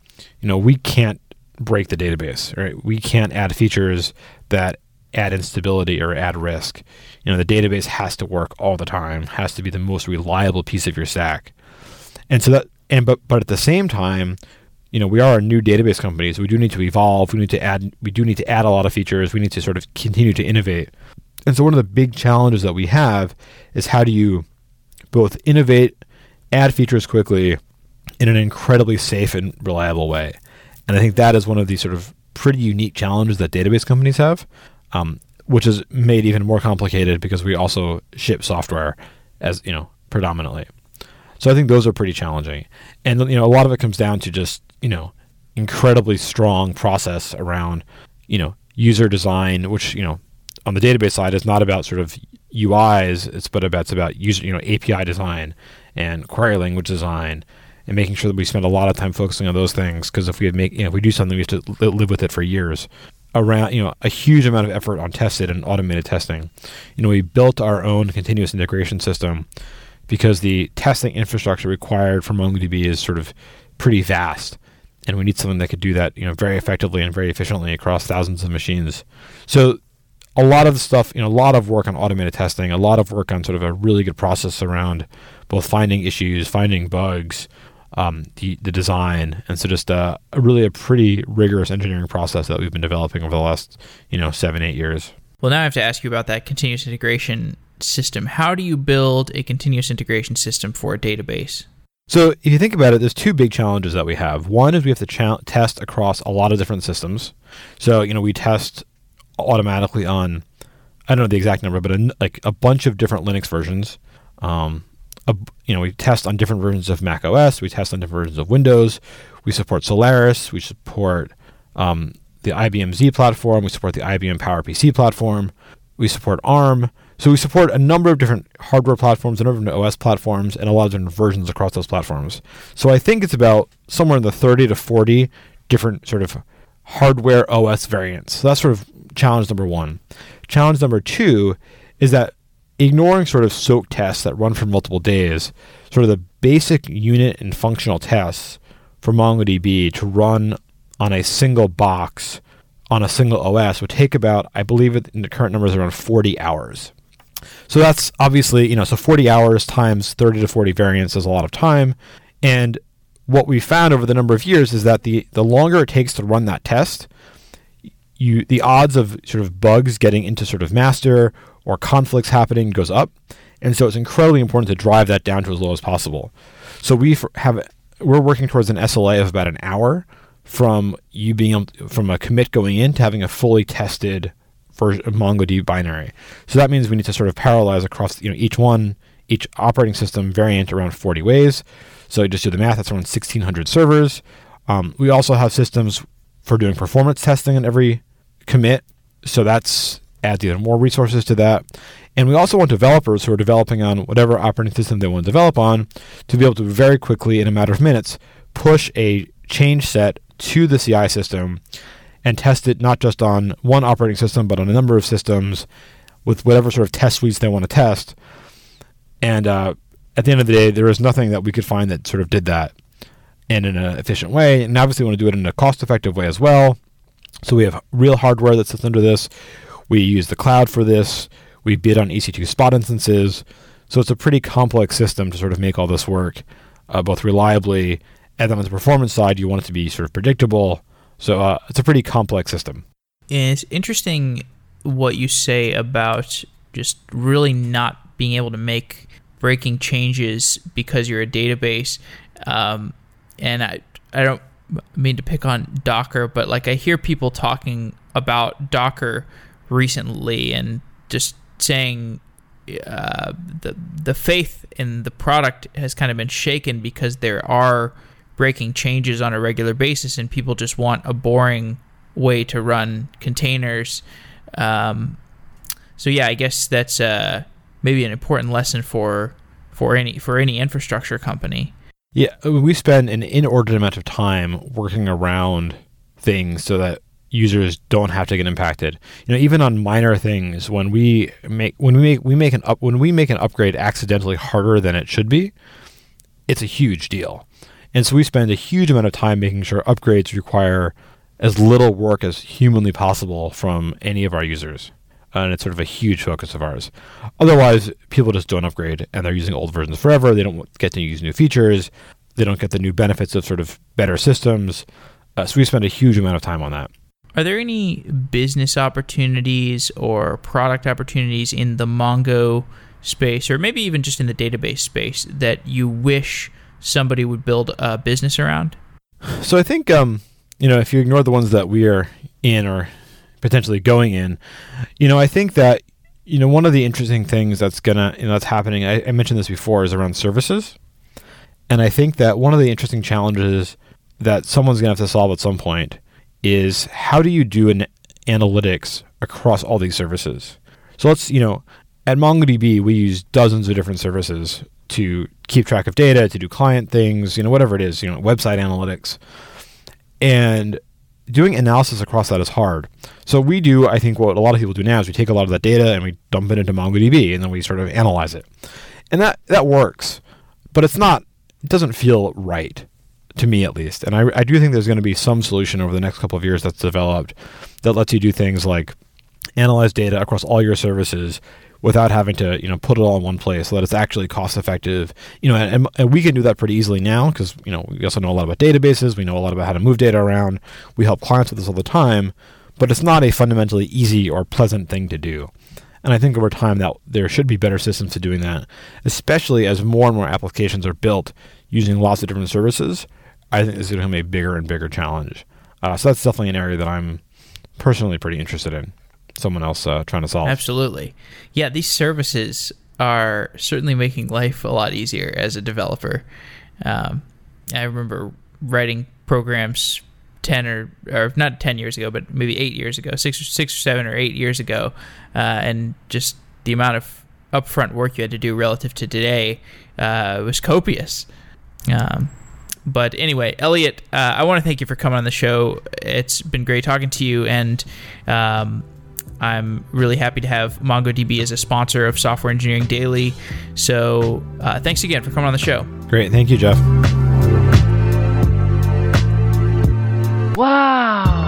you know, we can't break the database, right? We can't add features that add instability or add risk. You know, the database has to work all the time, has to be the most reliable piece of your stack. And so that and but but at the same time, you know, we are a new database company, so we do need to evolve. We need to add we do need to add a lot of features. We need to sort of continue to innovate. And so one of the big challenges that we have is how do you both innovate, add features quickly in an incredibly safe and reliable way. And I think that is one of these sort of pretty unique challenges that database companies have um, which is made even more complicated because we also ship software as you know predominantly. So I think those are pretty challenging, and you know a lot of it comes down to just you know incredibly strong process around you know user design, which you know on the database side is not about sort of UIs, it's but about it's about user you know API design and query language design and making sure that we spend a lot of time focusing on those things. Because if we make you know if we do something we have to live with it for years. Around you know a huge amount of effort on tested and automated testing. You know, we built our own continuous integration system because the testing infrastructure required for MongoDB is sort of pretty vast, and we need something that could do that you know very effectively and very efficiently across thousands of machines. So a lot of the stuff, you know, a lot of work on automated testing, a lot of work on sort of a really good process around both finding issues, finding bugs, um, the the design, and so just uh, a really a pretty rigorous engineering process that we've been developing over the last you know seven eight years. Well, now I have to ask you about that continuous integration system. How do you build a continuous integration system for a database? So, if you think about it, there's two big challenges that we have. One is we have to ch- test across a lot of different systems. So, you know, we test automatically on I don't know the exact number, but a, like a bunch of different Linux versions. Um, a, you know, we test on different versions of Mac OS. We test on different versions of Windows. We support Solaris. We support um, the IBM Z platform. We support the IBM PowerPC platform. We support ARM. So we support a number of different hardware platforms, a number of different OS platforms, and a lot of different versions across those platforms. So I think it's about somewhere in the 30 to 40 different sort of hardware OS variants. So that's sort of challenge number one. Challenge number two is that ignoring sort of soak tests that run for multiple days, sort of the basic unit and functional tests for MongoDB to run on a single box on a single OS would take about, I believe in the current numbers around 40 hours. So that's obviously, you know, so 40 hours times 30 to 40 variants is a lot of time. And what we found over the number of years is that the, the longer it takes to run that test, you the odds of sort of bugs getting into sort of master or conflicts happening goes up. And so it's incredibly important to drive that down to as low as possible. So we have we're working towards an SLA of about an hour from you being from a commit going in to having a fully tested version of MongoDB binary. So that means we need to sort of parallelize across you know each one each operating system variant around 40 ways. So just do the math. That's around 1,600 servers. Um, we also have systems for doing performance testing in every commit. So that's adds even more resources to that. And we also want developers who are developing on whatever operating system they want to develop on to be able to very quickly, in a matter of minutes, push a change set to the CI system and test it not just on one operating system, but on a number of systems with whatever sort of test suites they want to test. And uh, at the end of the day, there is nothing that we could find that sort of did that and in an efficient way. And obviously, we want to do it in a cost effective way as well. So we have real hardware that sits under this. We use the cloud for this. We bid on EC2 spot instances. So it's a pretty complex system to sort of make all this work, uh, both reliably and then on the performance side, you want it to be sort of predictable. So uh, it's a pretty complex system. It's interesting what you say about just really not being able to make breaking changes because you're a database. Um, and I, I don't mean to pick on Docker, but like I hear people talking about Docker recently and just saying uh, the the faith in the product has kind of been shaken because there are breaking changes on a regular basis, and people just want a boring way to run containers. Um, so yeah, I guess that's uh, maybe an important lesson for for any for any infrastructure company. Yeah, we spend an inordinate amount of time working around things so that users don't have to get impacted. You know, even on minor things, when we make when we make we make an up when we make an upgrade accidentally harder than it should be, it's a huge deal. And so we spend a huge amount of time making sure upgrades require as little work as humanly possible from any of our users. And it's sort of a huge focus of ours. Otherwise, people just don't upgrade and they're using old versions forever. They don't get to use new features. They don't get the new benefits of sort of better systems. Uh, so we spend a huge amount of time on that. Are there any business opportunities or product opportunities in the Mongo space, or maybe even just in the database space, that you wish somebody would build a business around? So I think um, you know if you ignore the ones that we are in or potentially going in, you know I think that you know one of the interesting things that's gonna you know that's happening. I, I mentioned this before is around services, and I think that one of the interesting challenges that someone's gonna have to solve at some point is how do you do an analytics across all these services? So let's you know at MongoDB we use dozens of different services to keep track of data, to do client things, you know, whatever it is, you know, website analytics. And doing analysis across that is hard. So we do, I think, what a lot of people do now is we take a lot of that data and we dump it into MongoDB and then we sort of analyze it. And that, that works, but it's not, it doesn't feel right to me at least. And I, I do think there's going to be some solution over the next couple of years that's developed that lets you do things like analyze data across all your services without having to you know put it all in one place so that it's actually cost effective you know and, and we can do that pretty easily now because you know we also know a lot about databases. We know a lot about how to move data around. We help clients with this all the time but it's not a fundamentally easy or pleasant thing to do. And i think over time that there should be better systems to doing that especially as more and more applications are built using lots of different services. I think this is going to be a bigger and bigger challenge. Uh, so that's definitely an area that i'm personally pretty interested in someone else uh, trying to solve. Absolutely. Yeah, these services are certainly making life a lot easier as a developer. Um, I remember writing programs 10 or, or not 10 years ago, but maybe eight years ago, six or, six or seven or eight years ago, uh, and just the amount of upfront work you had to do relative to today uh, was copious. Um, but anyway, Eliot, uh, I want to thank you for coming on the show. It's been great talking to you, and um, I'm really happy to have MongoDB as a sponsor of Software Engineering Daily. So uh, thanks again for coming on the show. Great. Thank you, Jeff. Wow.